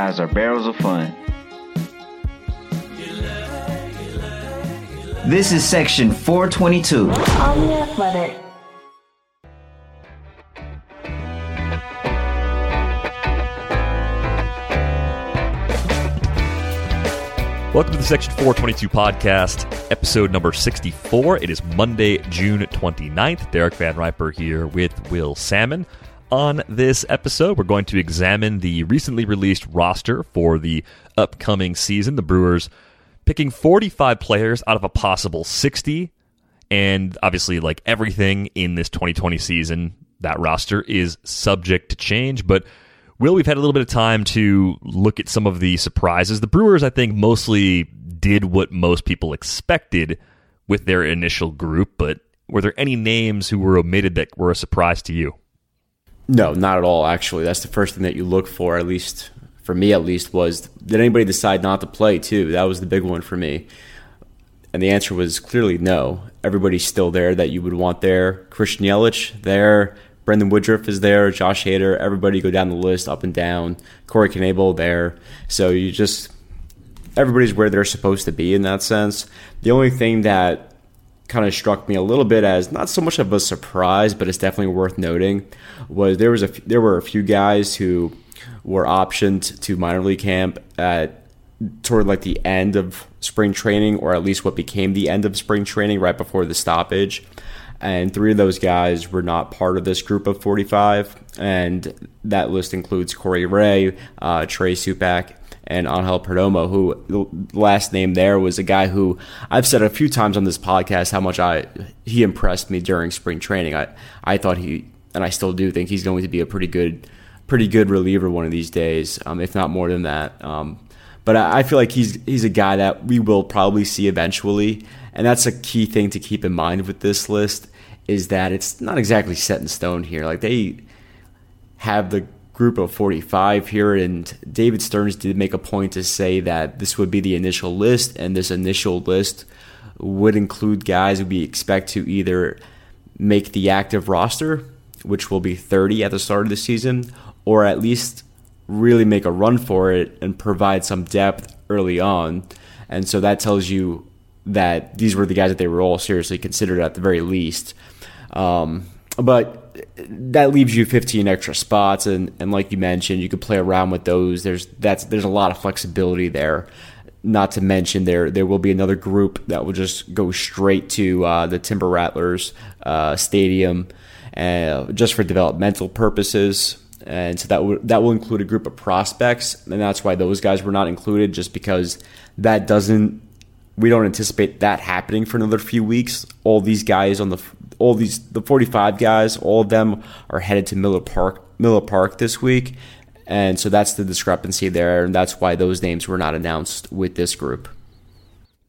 guys are barrels of fun. This is section 422. Omni Athletic. Welcome to the Section 422 podcast, episode number 64. It is Monday, June 29th. Derek Van Riper here with Will Sammon. On this episode, we're going to examine the recently released roster for the upcoming season. The Brewers picking 45 players out of a possible 60. And obviously, like everything in this 2020 season, that roster is subject to change. But Will, we've had a little bit of time to look at some of the surprises. The Brewers, I think, mostly did what most people expected with their initial group, but were there any names who were omitted that were a surprise to you? No, not at all, actually. That's the first thing that you look for, at least for me, at least, was did anybody decide not to play, too? That was the big one for me. And the answer was clearly no. Everybody's still there that you would want there. Christian Yelich there. Brandon Woodruff is there, Josh Hader, everybody go down the list up and down. Corey Knebel there. So you just everybody's where they're supposed to be in that sense. The only thing that kind of struck me a little bit as not so much of a surprise, but it's definitely worth noting was there was a there were a few guys who were optioned to minor league camp at toward like the end of spring training or at least what became the end of spring training right before the stoppage and three of those guys were not part of this group of 45. And that list includes Corey Ray, uh, Trey Supak, and Angel Perdomo, who last name there was a guy who I've said a few times on this podcast how much I he impressed me during spring training. I I thought he and I still do think he's going to be a pretty good pretty good reliever one of these days, um, if not more than that. Um, but I, I feel like he's he's a guy that we will probably see eventually, and that's a key thing to keep in mind with this list is that it's not exactly set in stone here. Like they have the group of 45 here, and David Stearns did make a point to say that this would be the initial list, and this initial list would include guys we expect to either make the active roster, which will be 30 at the start of the season, or at least really make a run for it and provide some depth early on. And so that tells you that these were the guys that they were all seriously considered at the very least. Um, but that leaves you 15 extra spots, and, and like you mentioned, you could play around with those. There's that's there's a lot of flexibility there. Not to mention there there will be another group that will just go straight to uh, the Timber Rattlers uh, stadium, uh, just for developmental purposes. And so that w- that will include a group of prospects, and that's why those guys were not included, just because that doesn't we don't anticipate that happening for another few weeks. All these guys on the all these the 45 guys, all of them are headed to Miller Park Miller Park this week. And so that's the discrepancy there and that's why those names were not announced with this group.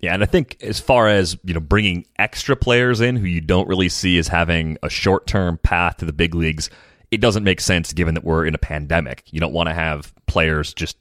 Yeah, and I think as far as, you know, bringing extra players in who you don't really see as having a short-term path to the big leagues, it doesn't make sense given that we're in a pandemic. You don't want to have players just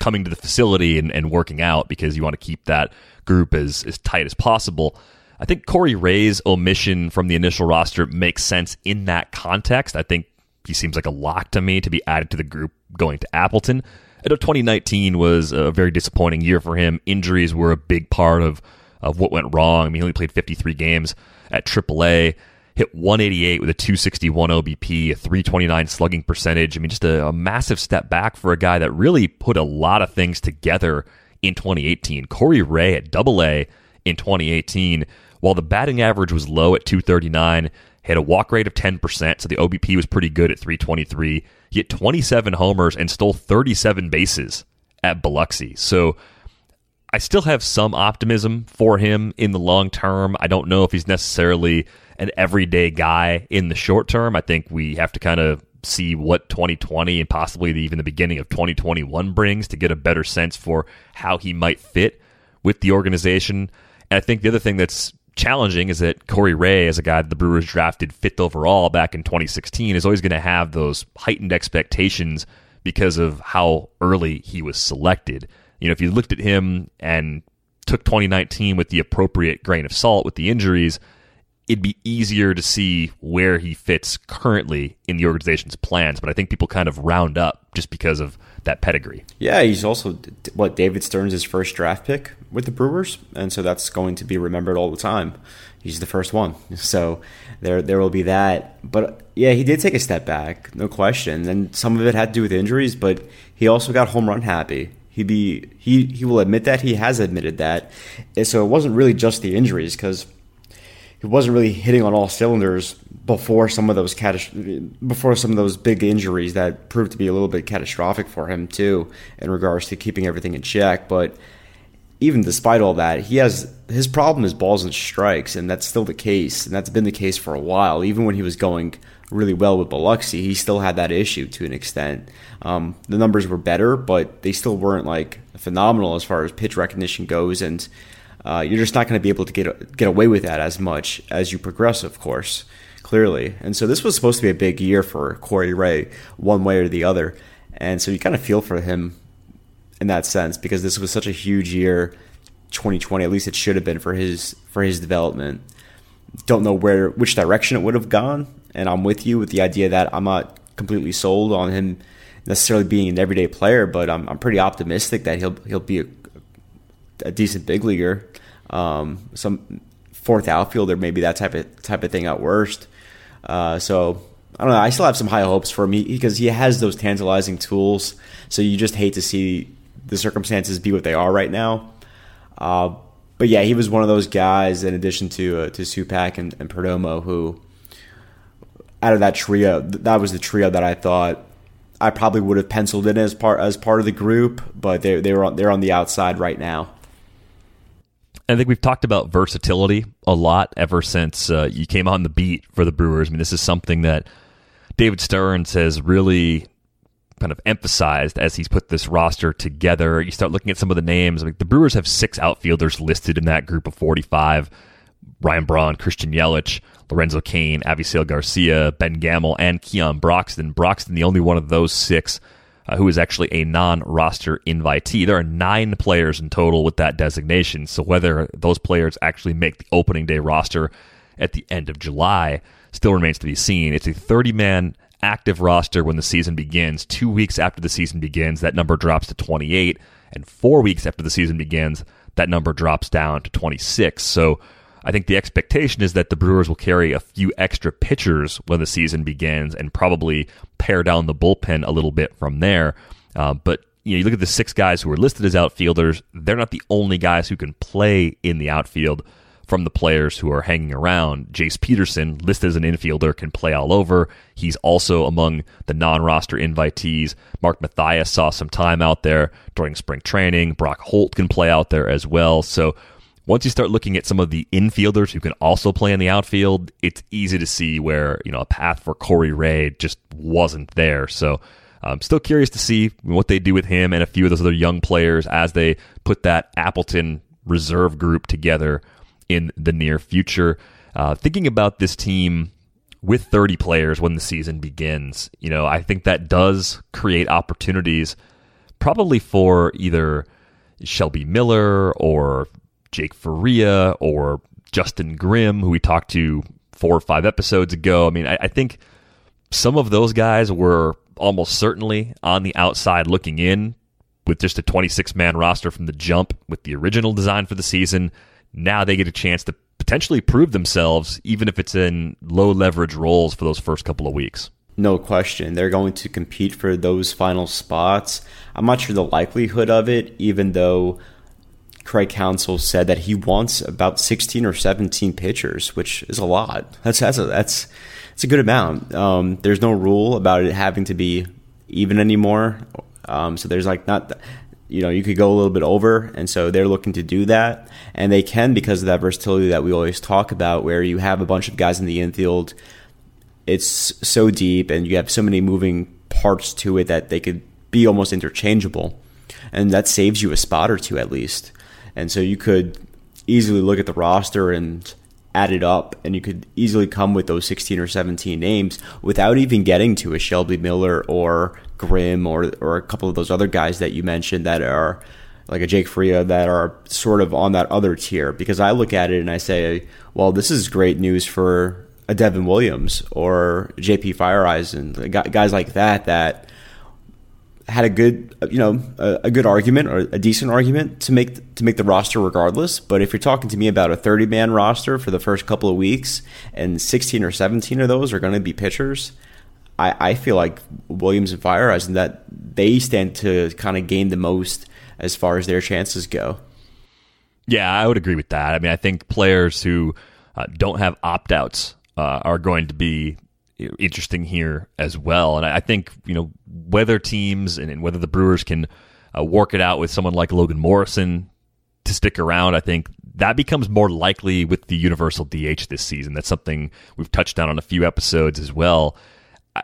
coming to the facility and, and working out because you want to keep that group as, as tight as possible. I think Corey Ray's omission from the initial roster makes sense in that context. I think he seems like a lock to me to be added to the group going to Appleton. I know 2019 was a very disappointing year for him. Injuries were a big part of, of what went wrong. I mean, he only played 53 games at AAA, hit 188 with a 261 OBP, a 329 slugging percentage. I mean, just a, a massive step back for a guy that really put a lot of things together in 2018. Corey Ray at Double A in 2018, while the batting average was low at 239, had a walk rate of 10%, so the OBP was pretty good at 323. He hit 27 homers and stole 37 bases at Biloxi. So I still have some optimism for him in the long term. I don't know if he's necessarily an everyday guy in the short term. I think we have to kind of see what 2020 and possibly even the beginning of 2021 brings to get a better sense for how he might fit with the organization. And I think the other thing that's challenging is that Corey Ray, as a guy that the Brewers drafted fifth overall back in 2016, is always going to have those heightened expectations because of how early he was selected. You know, if you looked at him and took 2019 with the appropriate grain of salt with the injuries, it'd be easier to see where he fits currently in the organization's plans. But I think people kind of round up just because of that pedigree. Yeah, he's also what David Stearns' first draft pick with the Brewers, and so that's going to be remembered all the time. He's the first one, so there there will be that. But yeah, he did take a step back, no question, and some of it had to do with injuries, but he also got home run happy. He be he he will admit that he has admitted that, and so it wasn't really just the injuries because he wasn't really hitting on all cylinders before some of those before some of those big injuries that proved to be a little bit catastrophic for him too in regards to keeping everything in check. But even despite all that he has his problem is balls and strikes and that's still the case and that's been the case for a while. Even when he was going really well with Biloxi he still had that issue to an extent. Um, the numbers were better but they still weren't like phenomenal as far as pitch recognition goes and uh, you're just not going to be able to get get away with that as much as you progress, of course, clearly. And so this was supposed to be a big year for Corey Ray, one way or the other. And so you kind of feel for him in that sense because this was such a huge year, 2020. At least it should have been for his for his development. Don't know where which direction it would have gone, and I'm with you with the idea that I'm not completely sold on him necessarily being an everyday player, but I'm, I'm pretty optimistic that he'll he'll be a, a decent big leaguer, um, some fourth outfielder, maybe that type of type of thing at worst. Uh, so I don't know. I still have some high hopes for him because he has those tantalizing tools. So you just hate to see the circumstances be what they are right now. Uh, but yeah, he was one of those guys. In addition to uh, to Supak and, and Perdomo, who out of that trio, that was the trio that I thought I probably would have penciled in as part as part of the group. But they they were on, they're on the outside right now. I think we've talked about versatility a lot ever since uh, you came on the beat for the Brewers. I mean, this is something that David Stearns has really kind of emphasized as he's put this roster together. You start looking at some of the names. Like the Brewers have six outfielders listed in that group of 45. Ryan Braun, Christian Yelich, Lorenzo Cain, Avisail Garcia, Ben Gamel, and Keon Broxton. Broxton, the only one of those six uh, who is actually a non roster invitee. There are nine players in total with that designation. So whether those players actually make the opening day roster at the end of July still remains to be seen. It's a 30 man active roster when the season begins. Two weeks after the season begins, that number drops to 28. And four weeks after the season begins, that number drops down to 26. So I think the expectation is that the Brewers will carry a few extra pitchers when the season begins and probably pare down the bullpen a little bit from there. Uh, but you know, you look at the six guys who are listed as outfielders; they're not the only guys who can play in the outfield. From the players who are hanging around, Jace Peterson, listed as an infielder, can play all over. He's also among the non-roster invitees. Mark Mathias saw some time out there during spring training. Brock Holt can play out there as well. So once you start looking at some of the infielders who can also play in the outfield, it's easy to see where you know a path for Corey Ray just wasn't there. So I'm still curious to see what they do with him and a few of those other young players as they put that Appleton reserve group together in the near future. Uh, thinking about this team with 30 players when the season begins, you know, I think that does create opportunities probably for either Shelby Miller or Jake Faria or Justin Grimm, who we talked to four or five episodes ago. I mean, I, I think some of those guys were almost certainly on the outside looking in with just a 26 man roster from the jump with the original design for the season. Now they get a chance to potentially prove themselves, even if it's in low leverage roles for those first couple of weeks. No question. They're going to compete for those final spots. I'm not sure the likelihood of it, even though Craig Counsell said that he wants about 16 or 17 pitchers, which is a lot. That's that's a, that's it's a good amount. Um, there's no rule about it having to be even anymore. Um, so there's like not you know you could go a little bit over, and so they're looking to do that, and they can because of that versatility that we always talk about, where you have a bunch of guys in the infield. It's so deep, and you have so many moving parts to it that they could be almost interchangeable, and that saves you a spot or two at least. And so you could easily look at the roster and add it up, and you could easily come with those 16 or 17 names without even getting to a Shelby Miller or Grimm or, or a couple of those other guys that you mentioned that are like a Jake Faria that are sort of on that other tier. Because I look at it and I say, well, this is great news for a Devin Williams or JP Feyereisen, guys like that that had a good, you know, a, a, good argument or a decent argument to make to make the roster regardless. But if you're talking to me about a 30 man roster for the first couple of weeks and 16 or 17 of those are going to be pitchers, I, I feel like Williams and Feyereisen that they stand to kind of gain the most as far as their chances go. Yeah, I would agree with that. I mean, I think players who uh, don't have opt outs uh, are going to be interesting here as well. And I think you know whether teams and, whether the Brewers can uh, work it out with someone like Logan Morrison to stick around. I think that becomes more likely with the universal DH this season. That's something we've touched on on a few episodes as well.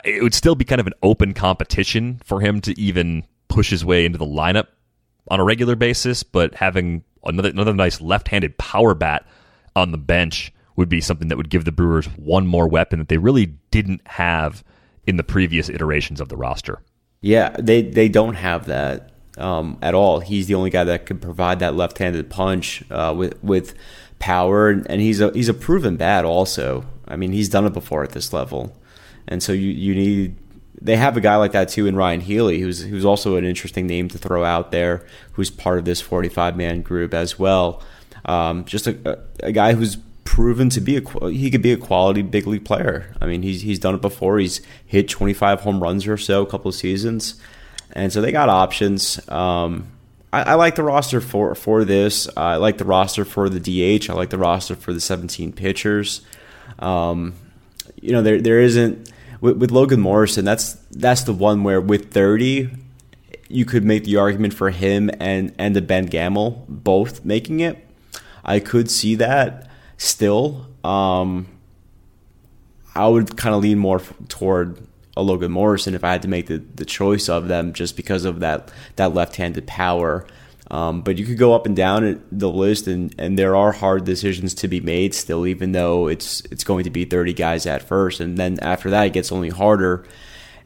It would still be kind of an open competition for him to even push his way into the lineup on a regular basis, but having another another nice left-handed power bat on the bench would be something that would give the Brewers one more weapon that they really didn't have in the previous iterations of the roster. Yeah, they they don't have that um, at all. He's the only guy that can provide that left-handed punch uh, with with power, and he's a he's a proven bat. Also, I mean, he's done it before at this level, and so you you need. They have a guy like that too in Ryan Healy, who's who's also an interesting name to throw out there, who's part of this 45 man group as well. Um, just a, a guy who's proven to be a he could be a quality big league player. I mean, he's he's done it before. He's hit 25 home runs or so a couple of seasons, and so they got options. Um, I, I, like the roster for for this. I like the roster for the DH. I like the roster for the 17 pitchers. Um, you know, there there isn't with, with Logan Morrison. That's that's the one where with 30 you could make the argument for him and and the Ben Gamel both making it. I could see that still. Um, I would kind of lean more toward a Logan Morrison if I had to make the, the choice of them just because of that that left-handed power. Um, but you could go up and down the list, and, and there are hard decisions to be made still, even though it's it's going to be 30 guys at first, and then after that it gets only harder.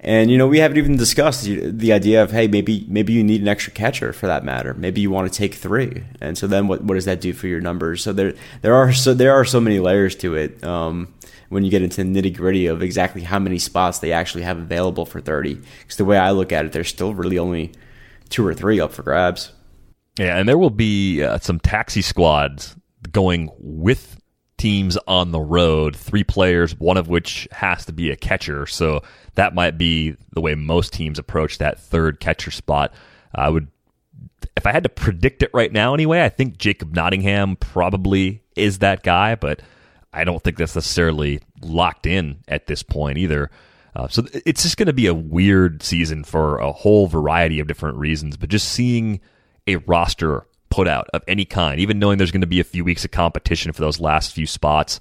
And you know, we haven't even discussed the idea of hey, maybe maybe you need an extra catcher for that matter. Maybe you want to take three, and so then what what does that do for your numbers? So there there are so there are so many layers to it. Um, when you get into the nitty gritty of exactly how many spots they actually have available for 30. Because the way I look at it, there's still really only two or three up for grabs. Yeah, and there will be uh, some taxi squads going with teams on the road, three players, one of which has to be a catcher. So that might be the way most teams approach that third catcher spot. I would, if I had to predict it right now anyway, I think Jacob Nottingham probably is that guy, but I don't think that's necessarily locked in at this point either. Uh, so it's just going to be a weird season for a whole variety of different reasons, but just seeing a roster put out of any kind, even knowing there's going to be a few weeks of competition for those last few spots,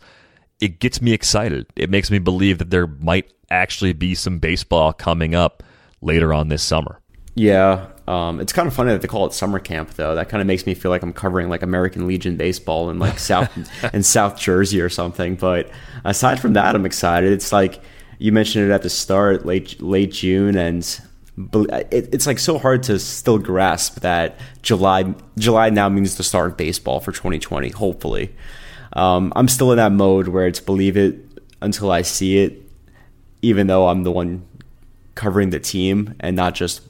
it gets me excited. It makes me believe that there might actually be some baseball coming up later on this summer. Yeah, um, it's kind of funny that they call it summer camp, though. That kind of makes me feel like I'm covering like American Legion baseball in like South in South Jersey or something. But aside from that, I'm excited. It's like you mentioned it at the start, late late June, and it's like so hard to still grasp that July July now means the start of baseball for 2020. Hopefully, um, I'm still in that mode where it's believe it until I see it, even though I'm the one covering the team and not just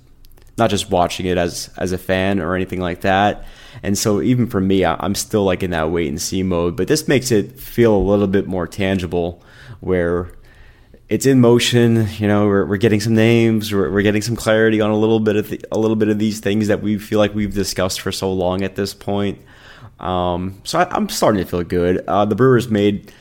not just watching it as as a fan or anything like that. And so even for me, I'm still like in that wait and see mode. But this makes it feel a little bit more tangible, where it's in motion. You know, we're, we're getting some names, we're, we're getting some clarity on a little bit of the, a little bit of these things that we feel like we've discussed for so long at this point. Um, so I, am starting to feel good. Uh, the Brewers made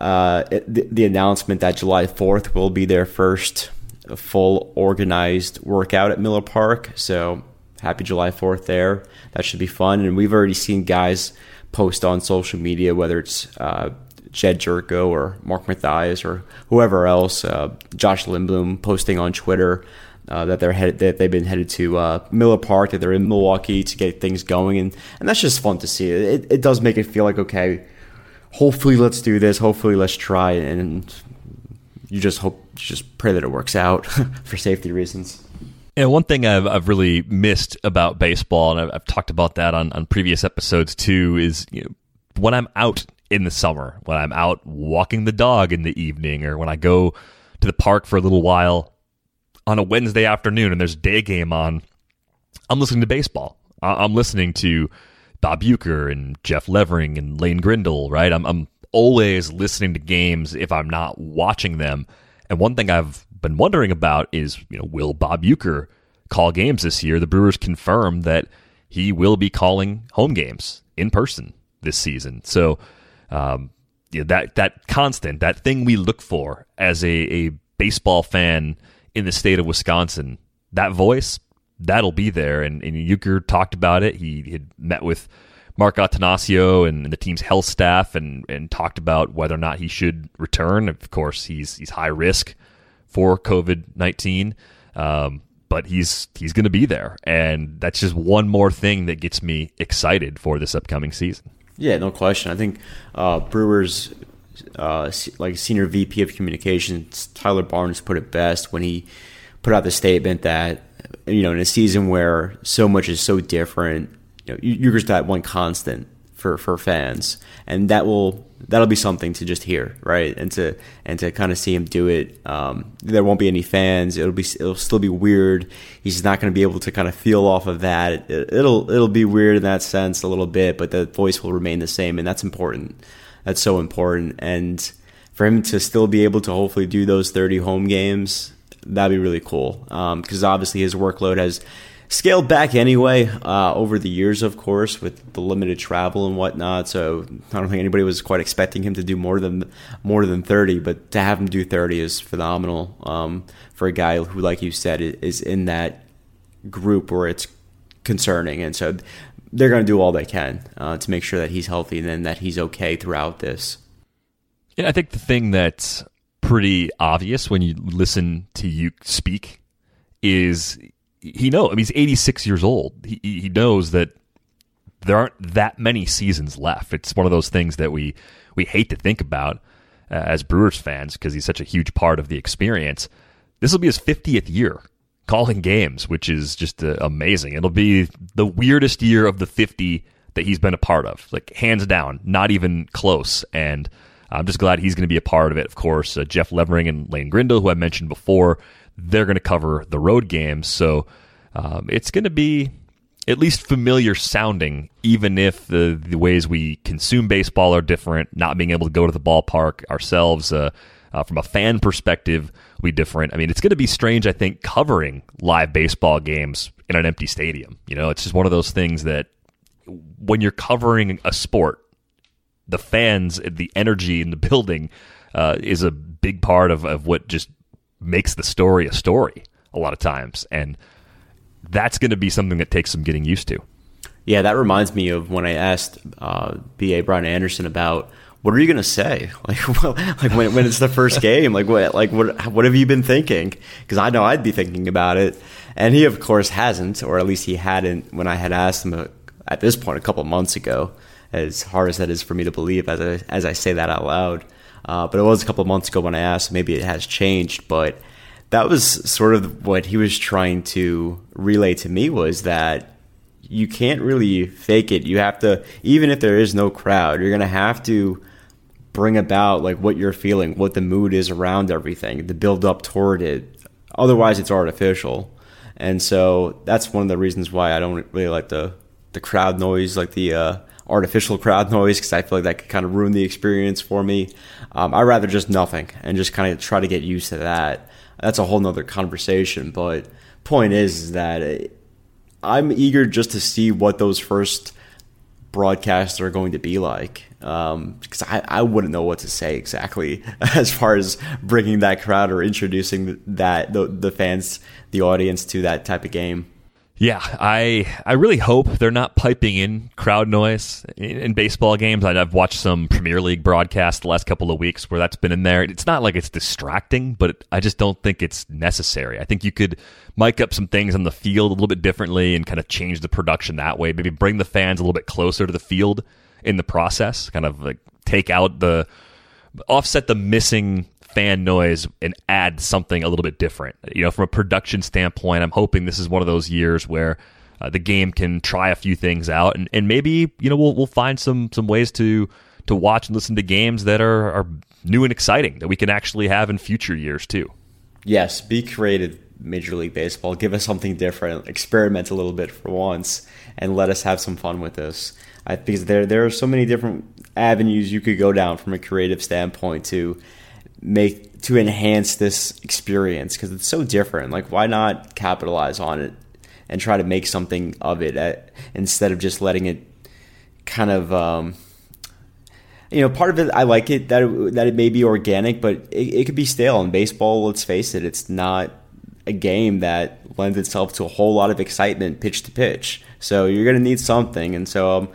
uh, the, the, announcement that July 4th will be their first full organized workout at Miller Park. So happy July 4th there. That should be fun. And we've already seen guys post on social media, whether it's uh, Jedd Gyorko or Mark Mathias or whoever else, uh, Josh Lindblom posting on Twitter uh, that they're headed, that they've been headed to uh, Miller Park, that they're in Milwaukee to get things going, and and that's just fun to see. It it does make it feel like okay, hopefully let's do this, hopefully let's try, and you just hope, you just pray that it works out for safety reasons. And one thing I've, I've really missed about baseball, and I've, I've talked about that on, on previous episodes too, is you know, when I'm out in the summer, when I'm out walking the dog in the evening, or when I go to the park for a little while on a Wednesday afternoon and there's a day game on, I'm listening to baseball. I'm listening to Bob Uecker and Jeff Levering and Lane Grindle, right? I'm, I'm always listening to games if I'm not watching them. And one thing I've been wondering about is, you know, will Bob Uecker call games this year? The Brewers confirmed that he will be calling home games in person this season. So, um, yeah, that that constant, that thing we look for as a, a baseball fan in the state of Wisconsin, that voice, that'll be there. And, and Uecker talked about it. He had met with Mark Attanasio and the team's health staff and, and talked about whether or not he should return. Of course, he's he's high risk for COVID nineteen, um, but he's he's going to be there, and that's just one more thing that gets me excited for this upcoming season. Yeah, no question. I think uh, Brewers uh, like senior VP of communications Tyler Barnes put it best when he put out the statement that you know in a season where so much is so different, you know, you're just that one constant for for fans, and that will that'll be something to just hear, right? And to and to kind of see him do it. Um, there won't be any fans. It'll be it'll still be weird. He's not going to be able to kind of feel off of that. It, it'll it'll be weird in that sense a little bit, but the voice will remain the same, and that's important. That's so important, and for him to still be able to hopefully do those 30 home games, that'd be really cool. Because um, obviously his workload has scaled back anyway uh, over the years, of course, with the limited travel and whatnot. So I don't think anybody was quite expecting him to do more than more than thirty, but to have him do thirty is phenomenal um, for a guy who, like you said, is in that group where it's concerning, and so they're going to do all they can uh, to make sure that he's healthy and then that he's okay throughout this. Yeah, I think the thing that's pretty obvious when you listen to you speak is he knows. I mean, he's 86 years old. He he knows that there aren't that many seasons left. It's one of those things that we we hate to think about uh, as Brewers fans because he's such a huge part of the experience. This will be his 50th year calling games, which is just uh, amazing. It'll be the weirdest year of the 50 that he's been a part of, like hands down, not even close. And I'm just glad he's going to be a part of it. Of course, uh, Jeff Levering and Lane Grindle, who I mentioned before, they're going to cover the road games. So um, it's going to be at least familiar sounding, even if the, the ways we consume baseball are different. Not being able to go to the ballpark ourselves uh, uh, from a fan perspective will be different. I mean, it's going to be strange, I think, covering live baseball games in an empty stadium. You know, it's just one of those things that when you're covering a sport, the fans, the energy in the building uh, is a big part of, of what just makes the story a story a lot of times. And that's going to be something that takes some getting used to. Yeah, that reminds me of when I asked uh, B.A. Brian Anderson about what are you going to say? Like, well, like when, when it's the first game, like what, like what, what have you been thinking? Because I know I'd be thinking about it, and he of course hasn't, or at least he hadn't when I had asked him uh, at this point a couple months ago. As hard as that is for me to believe, as I, as I say that out loud, uh, but it was a couple months ago when I asked. Maybe it has changed, but that was sort of what he was trying to relay to me was that you can't really fake it. You have to, even if there is no crowd, you're going to have to bring about like what you're feeling, what the mood is around everything, the build up toward it. Otherwise, it's artificial. And so that's one of the reasons why I don't really like the the crowd noise, like the uh, artificial crowd noise, because I feel like that could kind of ruin the experience for me. Um, I rather just nothing and just kind of try to get used to that. That's a whole nother conversation. But point is, is that I'm eager just to see what those first broadcasts are going to be like because um, I, I wouldn't know what to say exactly as far as bringing that crowd or introducing that the, the fans the audience to that type of game yeah, I I really hope they're not piping in crowd noise in, in, baseball games. I've watched some Premier League broadcasts the last couple of weeks where that's been in there. It's not like it's distracting, but I just don't think it's necessary. I think you could mic up some things on the field a little bit differently and kind of change the production that way. Maybe bring the fans a little bit closer to the field in the process. Kind of like take out the offset the missing fan noise and add something a little bit different. You know, from a production standpoint, I'm hoping this is one of those years where uh, the game can try a few things out, and, and maybe you know we'll we'll find some some ways to to watch and listen to games that are are new and exciting that we can actually have in future years too. Yes, be creative, Major League Baseball. Give us something different. Experiment a little bit for once, and let us have some fun with this. I, because there there are so many different avenues you could go down from a creative standpoint to make to enhance this experience because it's so different. Like, why not capitalize on it and try to make something of it at, instead of just letting it kind of. Um, you know, part of it I like it that it, that it may be organic, but it, it could be stale. In baseball, let's face it, it's not a game that lends itself to a whole lot of excitement pitch to pitch. So you're going to need something, and so um,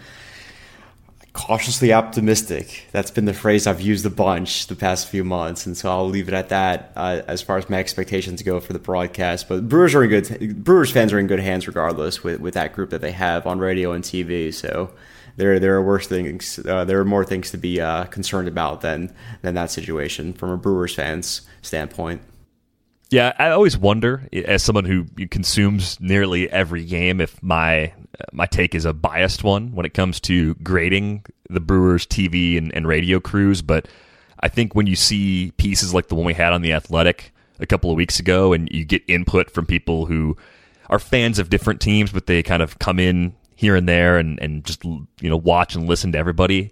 cautiously optimistic. That's been the phrase I've used a bunch the past few months, and so I'll leave it at that uh, as far as my expectations go for the broadcast. But Brewers are in good Brewers fans are in good hands regardless with with that group that they have on radio and TV. So there there are worse things. Uh, there are more things to be uh, concerned about than than that situation from a Brewers fans standpoint. Yeah, I always wonder, eh, as someone who consumes nearly every game, if my eh, my take is a biased one when it comes to grading the Brewers TV and, and radio crews. But I think when you see pieces like the one we had on the Athletic a couple of weeks ago, and you get input from people who are fans of different teams, but they kind of come in here and there and, and just you know watch and listen to everybody.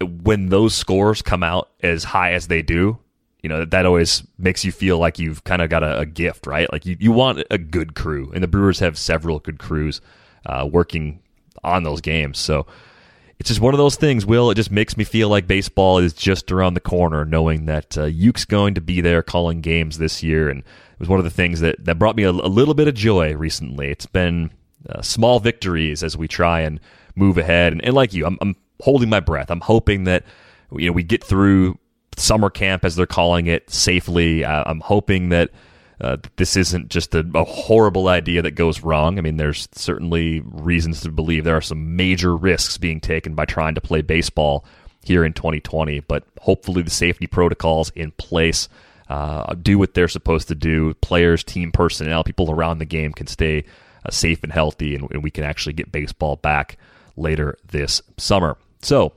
When those scores come out as high as they do, you know that that always makes you feel like you've kind of got a, a, gift, right? Like you, you want a good crew, and the Brewers have several good crews uh, working on those games. So it's just one of those things. Will it just makes me feel like baseball is just around the corner, knowing that uh, Youk's going to be there calling games this year, and it was one of the things that that brought me a, a little bit of joy recently. It's been uh, small victories as we try and move ahead, and, and like you, I'm, I'm holding my breath. I'm hoping that you know we get through summer camp, as they're calling it, safely. Uh, I'm hoping that uh, this isn't just a, a, horrible idea that goes wrong. I mean, there's certainly reasons to believe there are some major risks being taken by trying to play baseball here in 2020, but hopefully the safety protocols in place uh, do what they're supposed to do. Players, team personnel, people around the game can stay uh, safe and healthy, and, and we can actually get baseball back later this summer. So,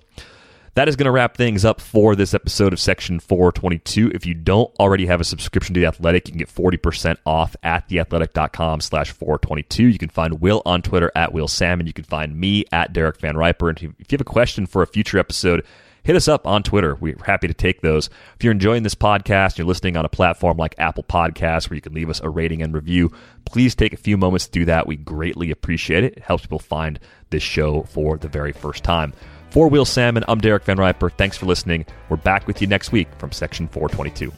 that is going to wrap things up for this episode of Section 422. If you don't already have a subscription to The Athletic, you can get 40% off at theathletic.com slash 422. You can find Will on Twitter at Will Sammon. You can find me at Derek Van Riper. And if you have a question for a future episode, hit us up on Twitter. We're happy to take those. If you're enjoying this podcast, you're listening on a platform like Apple Podcasts where you can leave us a rating and review, please take a few moments to do that. We greatly appreciate it. It helps people find this show for the very first time. For Will Sammon, I'm Derek Van Riper. Thanks for listening. We're back with you next week from Section 422.